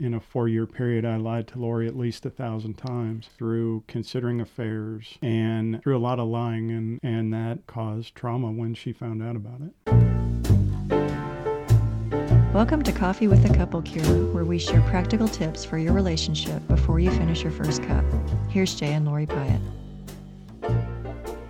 in a four year period, I lied to Lori at least a thousand times through considering affairs and through a lot of lying, and, and that caused trauma when she found out about it. Welcome to Coffee with a Couple Cure, where we share practical tips for your relationship before you finish your first cup. Here's Jay and Lori Pyatt.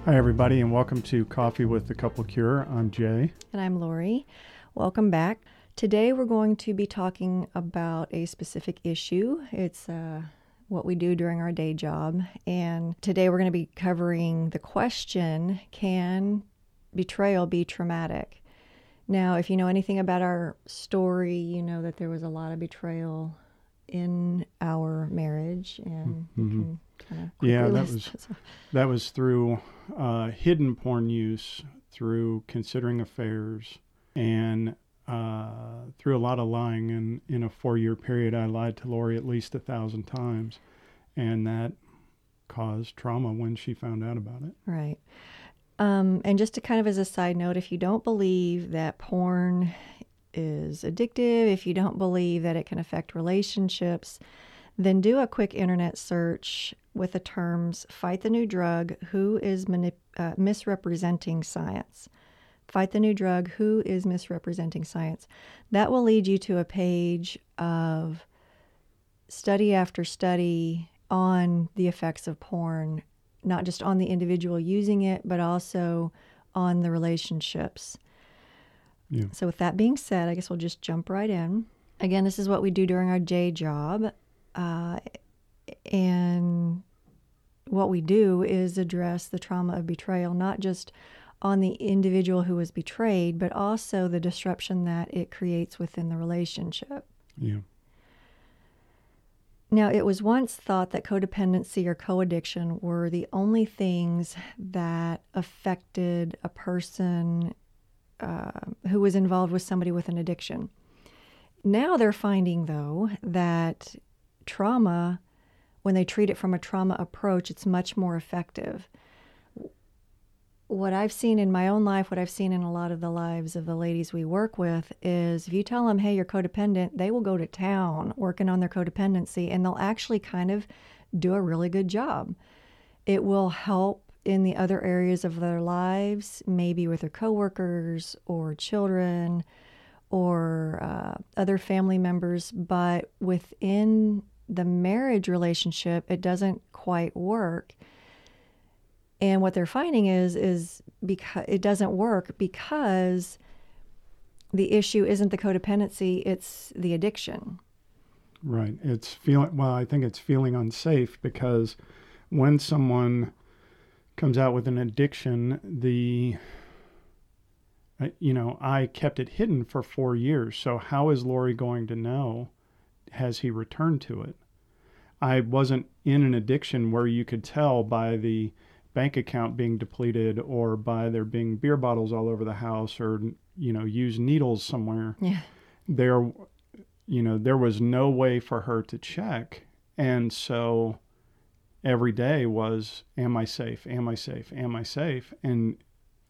Hi, everybody, and welcome to Coffee with the Couple Cure. I'm Jay. And I'm Lori. Welcome back. Today we're going to be talking about a specific issue. It's uh, what we do during our day job. And today we're going to be covering the question Can betrayal be traumatic? Now, if you know anything about our story, you know that there was a lot of betrayal in our marriage, and mm-hmm. yeah, that was that was through uh, hidden porn use, through considering affairs, and uh, through a lot of lying. And in a four-year period, I lied to Lori at least a thousand times, and that caused trauma when she found out about it. Right. Um, and just to kind of as a side note, if you don't believe that porn is addictive, if you don't believe that it can affect relationships, then do a quick internet search with the terms fight the new drug, who is manip- uh, misrepresenting science. Fight the new drug, who is misrepresenting science. That will lead you to a page of study after study on the effects of porn not just on the individual using it, but also on the relationships. Yeah. So, with that being said, I guess we'll just jump right in. Again, this is what we do during our day job. Uh, and what we do is address the trauma of betrayal, not just on the individual who was betrayed, but also the disruption that it creates within the relationship. Yeah. Now, it was once thought that codependency or co addiction were the only things that affected a person uh, who was involved with somebody with an addiction. Now they're finding, though, that trauma, when they treat it from a trauma approach, it's much more effective what I've seen in my own life, what I've seen in a lot of the lives of the ladies we work with is if you tell them, hey, you're codependent, they will go to town working on their codependency and they'll actually kind of do a really good job. It will help in the other areas of their lives, maybe with their coworkers or children or uh, other family members, but within the marriage relationship, it doesn't quite work and what they're finding is is because it doesn't work because the issue isn't the codependency, it's the addiction. Right. It's feeling well, I think it's feeling unsafe because when someone comes out with an addiction, the you know, I kept it hidden for 4 years. So how is Lori going to know has he returned to it? I wasn't in an addiction where you could tell by the bank account being depleted or by there being beer bottles all over the house or you know use needles somewhere yeah. there you know there was no way for her to check. And so every day was am i safe? Am i safe? Am i safe? And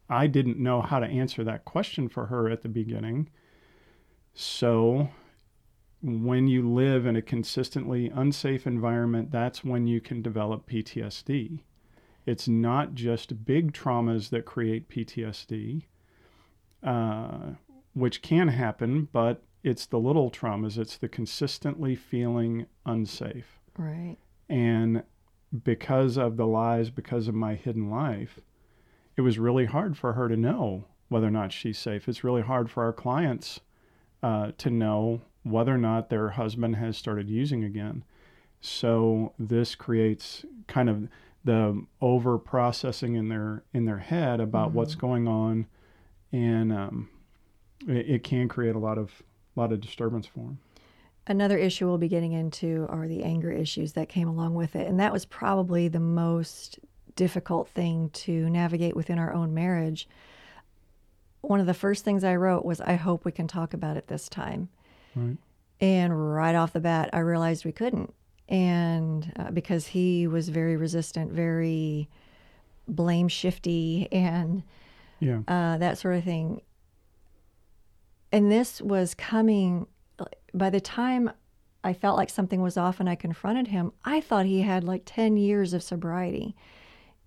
i didn't know how to answer that question for her at the beginning. So when you live in a consistently unsafe environment that's when you can develop ptsd it's not just big traumas that create PTSD, uh, which can happen, but it's the little traumas. It's the consistently feeling unsafe. Right. And because of the lies, because of my hidden life, it was really hard for her to know whether or not she's safe. It's really hard for our clients uh, to know whether or not their husband has started using again. So this creates kind of the over processing in their in their head about mm-hmm. what's going on, and um, it, it, can create a lot of lot of disturbance for them. Another issue we'll be getting into are the anger issues that came along with it, and that was probably the most difficult thing to navigate within our own marriage. One of the first things I wrote was, "I hope we can talk about it this time." Right. And right off the bat, I realized we couldn't and uh, because he was very resistant, very blame shifty, and yeah. uh, that sort of thing. And this was coming by the time I felt like something was off and I confronted him, I thought he had like 10 years of sobriety.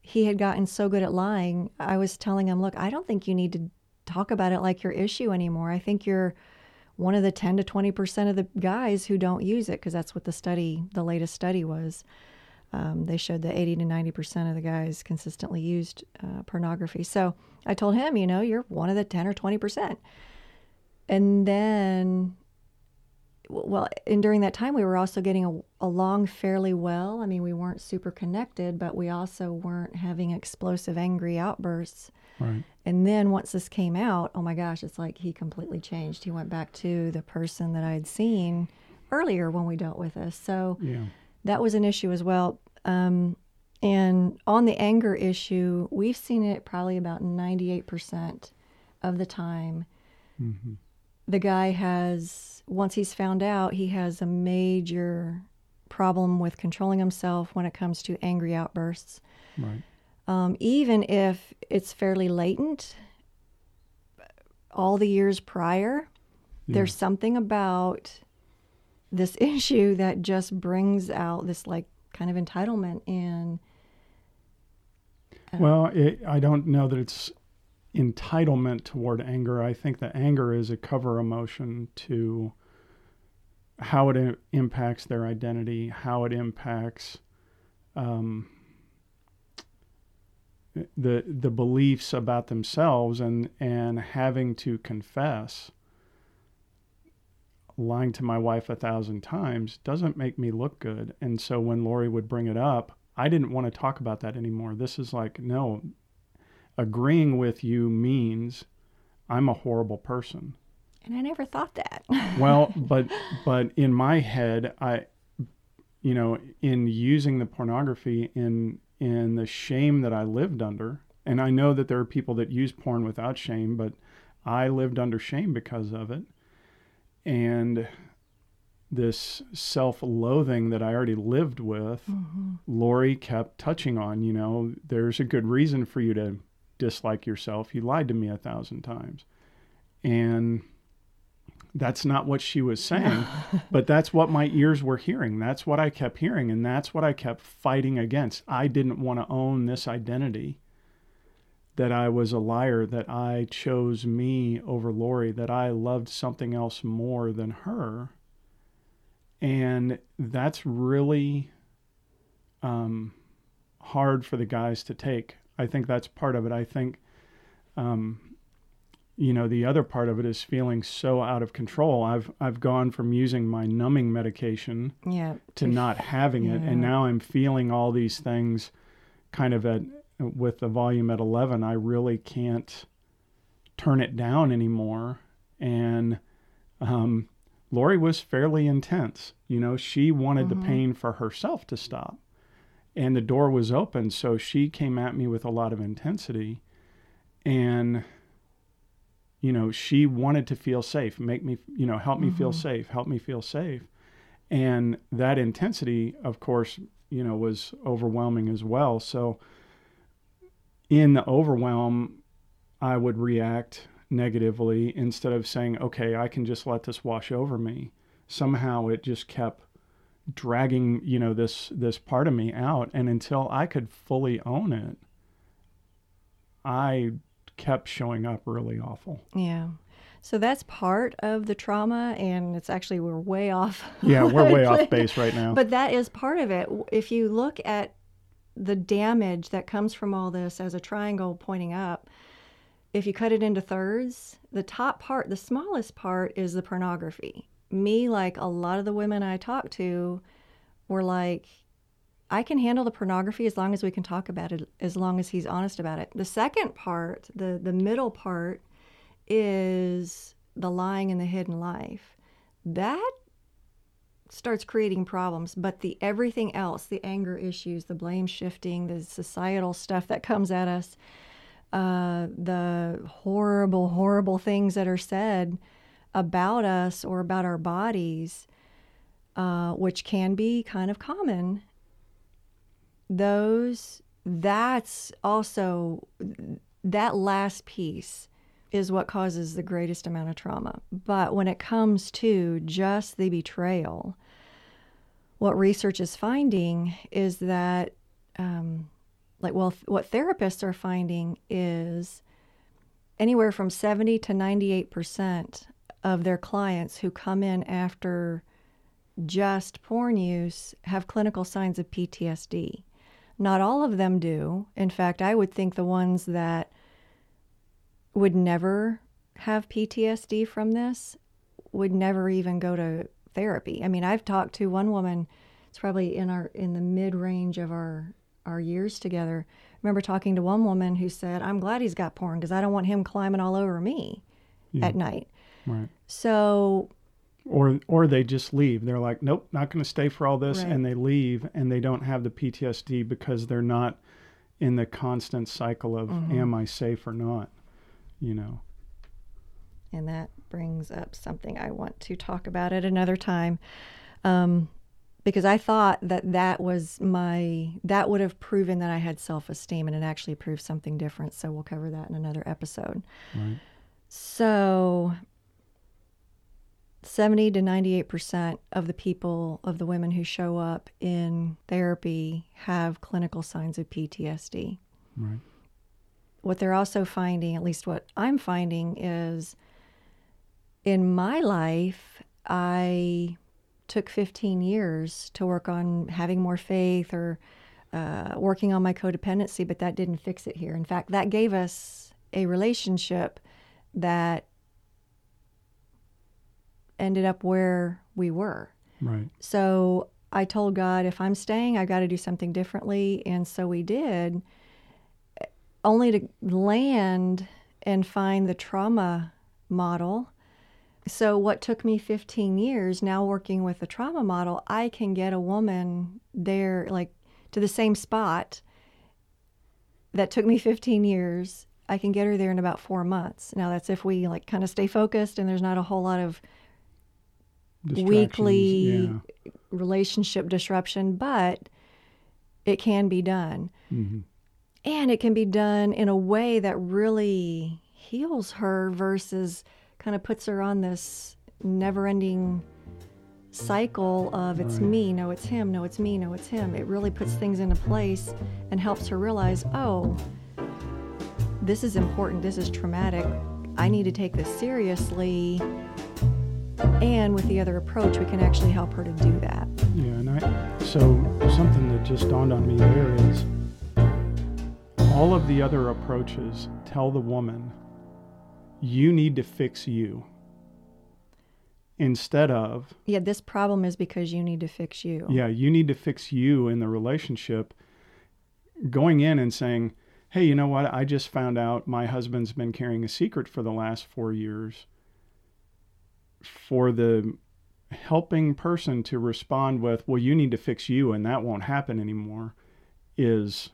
He had gotten so good at lying. I was telling him, look, I don't think you need to talk about it like your issue anymore. I think you're one of the 10 to 20% of the guys who don't use it because that's what the study, the latest study was. Um, they showed that 80 to 90% of the guys consistently used uh, pornography. So I told him, you know, you're one of the 10 or 20%. And then well, and during that time, we were also getting along fairly well. I mean, we weren't super connected, but we also weren't having explosive, angry outbursts. Right. And then once this came out, oh my gosh, it's like he completely changed. He went back to the person that I had seen earlier when we dealt with this. So yeah. that was an issue as well. Um, and on the anger issue, we've seen it probably about 98% of the time. Mm-hmm. The guy has once he's found out, he has a major problem with controlling himself when it comes to angry outbursts. Right. Um, even if it's fairly latent, all the years prior, yeah. there's something about this issue that just brings out this like kind of entitlement and. Well, it, I don't know that it's entitlement toward anger. I think that anger is a cover emotion to how it impacts their identity, how it impacts um, the the beliefs about themselves, and and having to confess. Lying to my wife a thousand times doesn't make me look good. And so when Lori would bring it up, I didn't want to talk about that anymore. This is like, no, agreeing with you means I'm a horrible person. And I never thought that. well, but but in my head, I, you know, in using the pornography in in the shame that I lived under, and I know that there are people that use porn without shame, but I lived under shame because of it, and this self-loathing that I already lived with, mm-hmm. Lori kept touching on. You know, there's a good reason for you to dislike yourself. You lied to me a thousand times. And that's not what she was saying, but that's what my ears were hearing. That's what I kept hearing. And that's what I kept fighting against. I didn't want to own this identity that I was a liar, that I chose me over Lori, that I loved something else more than her. And that's really um, hard for the guys to take. I think that's part of it. I think, um, you know, the other part of it is feeling so out of control. I've I've gone from using my numbing medication yeah. to not having it, yeah. and now I'm feeling all these things, kind of at with the volume at 11. I really can't turn it down anymore, and um, Lori was fairly intense. You know, she wanted mm-hmm. the pain for herself to stop and the door was open. So she came at me with a lot of intensity. And, you know, she wanted to feel safe, make me, you know, help me mm-hmm. feel safe, help me feel safe. And that intensity, of course, you know, was overwhelming as well. So in the overwhelm, I would react negatively instead of saying, okay, I can just let this wash over me. Somehow it just kept dragging you know this this part of me out and until i could fully own it i kept showing up really awful. Yeah. So that's part of the trauma and it's actually we're way off. Yeah we're way off base right now. But that is part of it. If you look at the damage that comes from all this as a triangle pointing up if you cut it into thirds the top part the smallest part is the pornography. Me, like a lot of the women I talked to, were like, I can handle the pornography as long as we can talk about it, as long as he's honest about it. The second part, the, the middle part, is the lying and the hidden life. That starts creating problems, but the everything else, the anger issues, the blame shifting, the societal stuff that comes at us, uh, the horrible, horrible things that are said about us or about our bodies, uh, which can be kind of common, those, that's also, that last piece is what causes the greatest amount of trauma. But when it comes to just the betrayal, what research is finding is that, um, like, well, what therapists are finding is anywhere from 70 to 98% of their clients who come in after just porn use have clinical signs of PTSD. Not all of them do. In fact, I would think the ones that would never have PTSD from this would never even go to therapy. I mean, I've talked to one woman, it's probably in our in the mid range of our our years together. I remember talking to one woman who said, "I'm glad he's got porn because I don't want him climbing all over me Yeah. at night." Right. So, Or or they just leave. They're like, nope, not going to stay for all this, Right. and they leave, and they don't have the PTSD because they're not in the constant cycle of Mm-hmm. am I safe or not. You know. and that brings up something I want to talk about at another time. Um, because I thought that that was my that would have proven that I had self-esteem and it actually proved something different. So we'll cover that in another episode. Right. So 70 to 98% of the people, of the women who show up in therapy have clinical signs of PTSD. Right. What they're also finding, at least what I'm finding, is in my life, I took 15 years to work on having more faith or uh, working on my codependency, but that didn't fix it here. In fact, that gave us a relationship that ended up where we were. Right. So I told God, if I'm staying, I've got to do something differently. And so we did, eh, only to land and find the trauma model. So, what took me 15 years, now working with the trauma model, I can get a woman there, like to the same spot that took me 15 years. I can get her there in about four months. Now, that's if we like kind of stay focused and there's not a whole lot of weekly Yeah. relationship disruption, but it can be done. hmm And it can be done in a way that really heals her versus kind of puts her on this never ending cycle of it's Right. me, no, it's him, no, it's me, no, it's him. It really puts things into place and helps her realize, oh, this is important, this is traumatic. I need to take this seriously. And with the other approach, we can actually help her to do that. Yeah, and I so something that just dawned on me there is all of the other approaches tell the woman you need to fix you instead of Yeah, this problem is because you need to fix you. yeah, you need to fix you in the relationship. Going in and saying, hey, you know what? I just found out my husband's been carrying a secret for the last four years. For the helping person to respond with, well, you need to fix you and that won't happen anymore is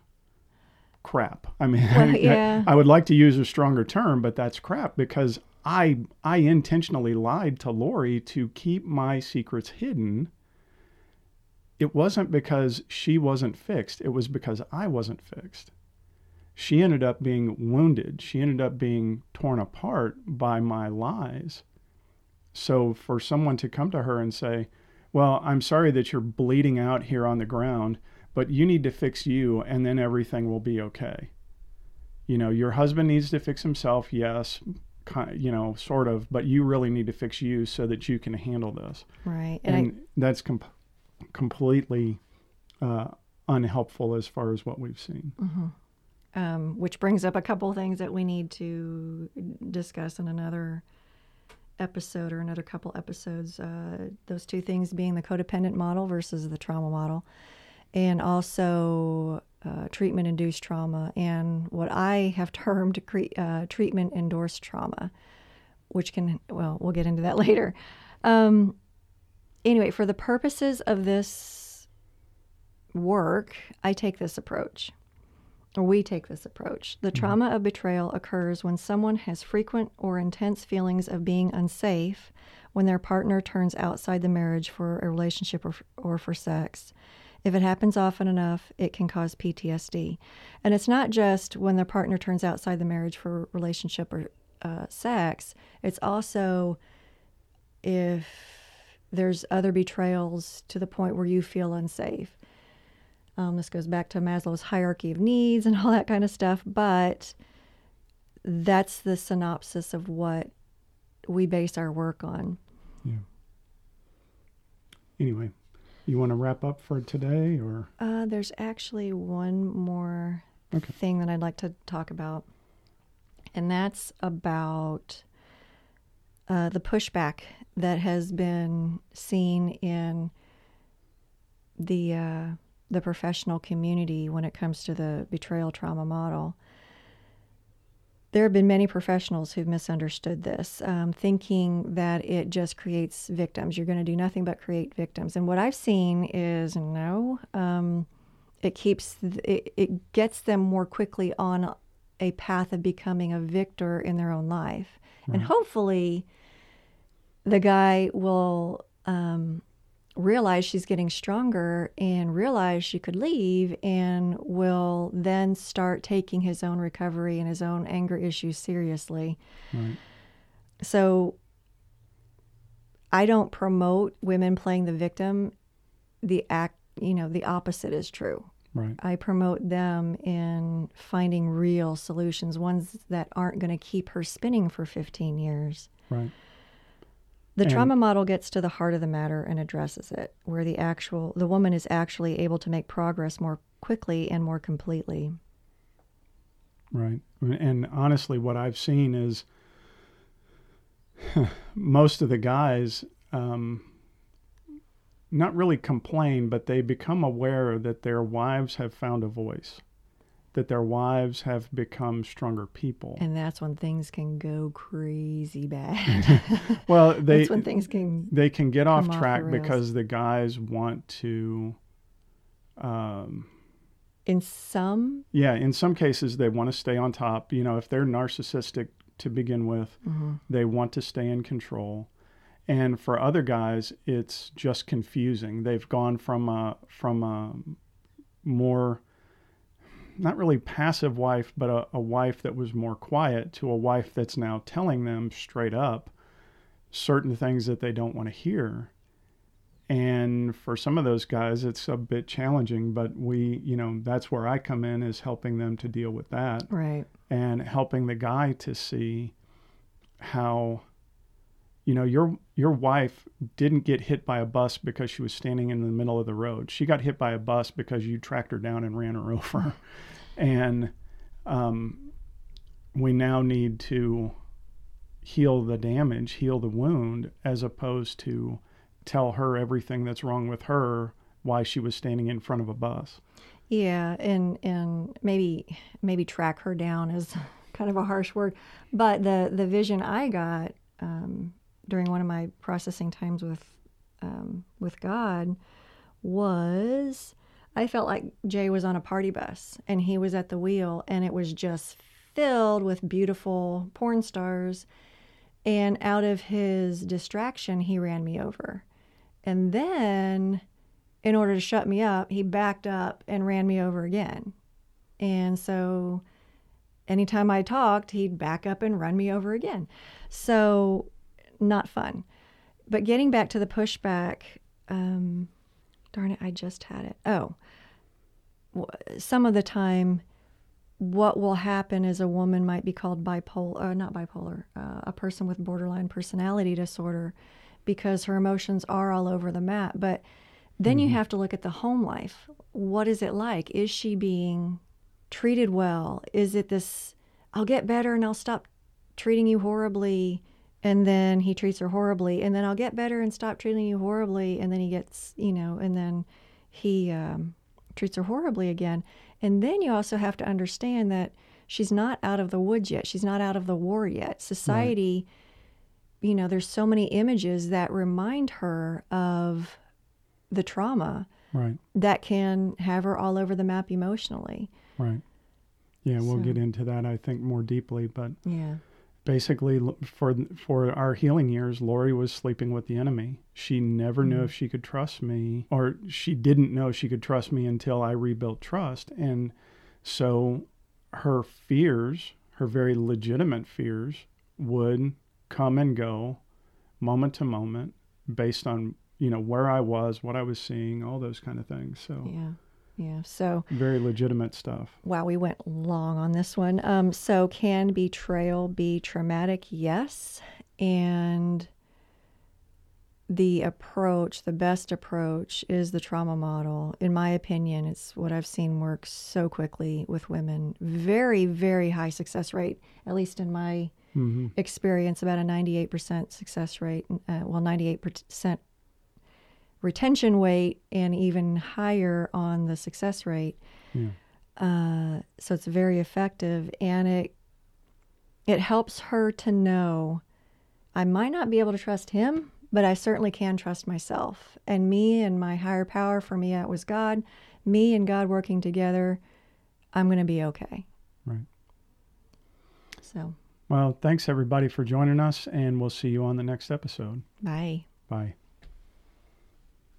crap. I mean, Well, yeah. I would like to use a stronger term, but that's crap because I I intentionally lied to Lori to keep my secrets hidden. It wasn't because she wasn't fixed, it was because I wasn't fixed. She ended up being wounded. She ended up being torn apart by my lies. So for someone to come to her and say, "Well, I'm sorry that you're bleeding out here on the ground, but you need to fix you and then everything will be okay." You know, your husband needs to fix himself, yes, you know, sort of, but you really need to fix you so that you can handle this. Right. And, And, that's com- completely uh, unhelpful as far as what we've seen. I, um, which brings up a couple things that we need to discuss in another episode or another couple episodes. Uh, those two things being the codependent model versus the trauma model, and also uh, treatment induced trauma, and what I have termed cre- uh, treatment endorsed trauma, which can, well, we'll get into that later. Um, anyway, for the purposes of this work, I take this approach. Or we take this approach. The trauma of betrayal occurs when someone has frequent or intense feelings of being unsafe when their partner turns outside the marriage for a relationship or, or for sex. If it happens often enough, it can cause PTSD. And it's not just when their partner turns outside the marriage for relationship or uh, sex, it's also if there's other betrayals to the point where you feel unsafe. Um, this goes back to Maslow's hierarchy of needs and all that kind of stuff, but that's the synopsis of what we base our work on. Yeah. Anyway, you want to wrap up for today or? Uh, there's actually one more Okay. thing that I'd like to talk about, and that's about uh, the pushback that has been seen in the uh, the professional community when it comes to the betrayal trauma model. There have been many professionals who've misunderstood this, um, thinking that it just creates victims. You're going to do nothing but create victims. And what I've seen is no, um, it keeps it, it gets them more quickly on a path of becoming a victor in their own life, and hopefully, the guy will um, realize she's getting stronger and realize she could leave and will then start taking his own recovery and his own anger issues seriously. Right. So I don't promote women playing the victim. The act, you know, the opposite is true. Right. I promote them in finding real solutions, ones that aren't going to keep her spinning for 15 years. Right. The And- trauma model gets to the heart of the matter and addresses it, where the actual the woman is actually able to make progress more quickly and more completely. Right. And honestly, what I've seen is most of the guys um, not really complain, but they become aware that their wives have found a voice, that their wives have become stronger people. And that's when things can go crazy bad. well, they that's when things can they can get off come off the track because the guys want to. Um, in some yeah, in some cases they want to stay on top. You know, if they're narcissistic to begin with, they want to stay in control. And for other guys, it's just confusing. They've gone from a from a more not really passive wife, but a, a wife that was more quiet to a wife that's now telling them straight up certain things that they don't want to hear. And for some of those guys, it's a bit challenging, but we, you know, that's where I come in is helping them to deal with that right. and helping the guy to see how you know your your wife didn't get hit by a bus because she was standing in the middle of the road. She got hit by a bus because you tracked her down and ran her over. And um, we now need to heal the damage heal the wound as opposed to tell her everything that's wrong with her why she was standing in front of a bus. Yeah, and and maybe maybe track her down is kind of a harsh word, but the the vision I got um, during one of my processing times with um, with God was I felt like Jay was on a party bus and he was at the wheel and it was just filled with beautiful porn stars and out of his distraction he ran me over. And then in order to shut me up, he backed up and ran me over again. And so anytime I talked, he'd back up and run me over again. So not fun. But getting back to the pushback, um, darn it, I just had it. Oh, some of the time, what will happen is a woman might be called bipolar, uh, not bipolar, uh, a person with borderline personality disorder because her emotions are all over the map. But then you have to look at the home life. What is it like? Is she being treated well? Is it this, I'll get better and I'll stop treating you horribly? And then he treats her horribly. And then I'll get better and stop treating you horribly. And then he gets, you know, and then he um, treats her horribly again. And then you also have to understand that she's not out of the woods yet. She's not out of the war yet. Society, you know, there's so many images that remind her of the trauma right that can have her all over the map emotionally. right yeah we'll So- get into that i think more deeply but Yeah. Basically for for our healing years lori was sleeping with the enemy she never knew mm. if she could trust me or she didn't know she could trust me until i rebuilt trust and so her fears her very legitimate fears would come and go moment to moment based on you know where I was, what I was seeing, all those kind of things. So Yeah. Yeah. So, very legitimate stuff. wow, we went long on this one. Um, so, can betrayal be traumatic? Yes. And the approach, the best approach, is the trauma model. In my opinion, it's what I've seen work so quickly with women. Very, very high success rate, at least in my hmm experience, about a 98% success rate. Uh, well, 98% retention rate, and even higher on the success rate. Yeah. Uh, so it's very effective, and it it helps her to know I might not be able to trust him, but I certainly can trust myself. And me and my higher power, for me, that was God. Me and God working together, I'm going to be okay. Right. So, Well, thanks everybody for joining us, and we'll see you on the next episode. bye. Bye.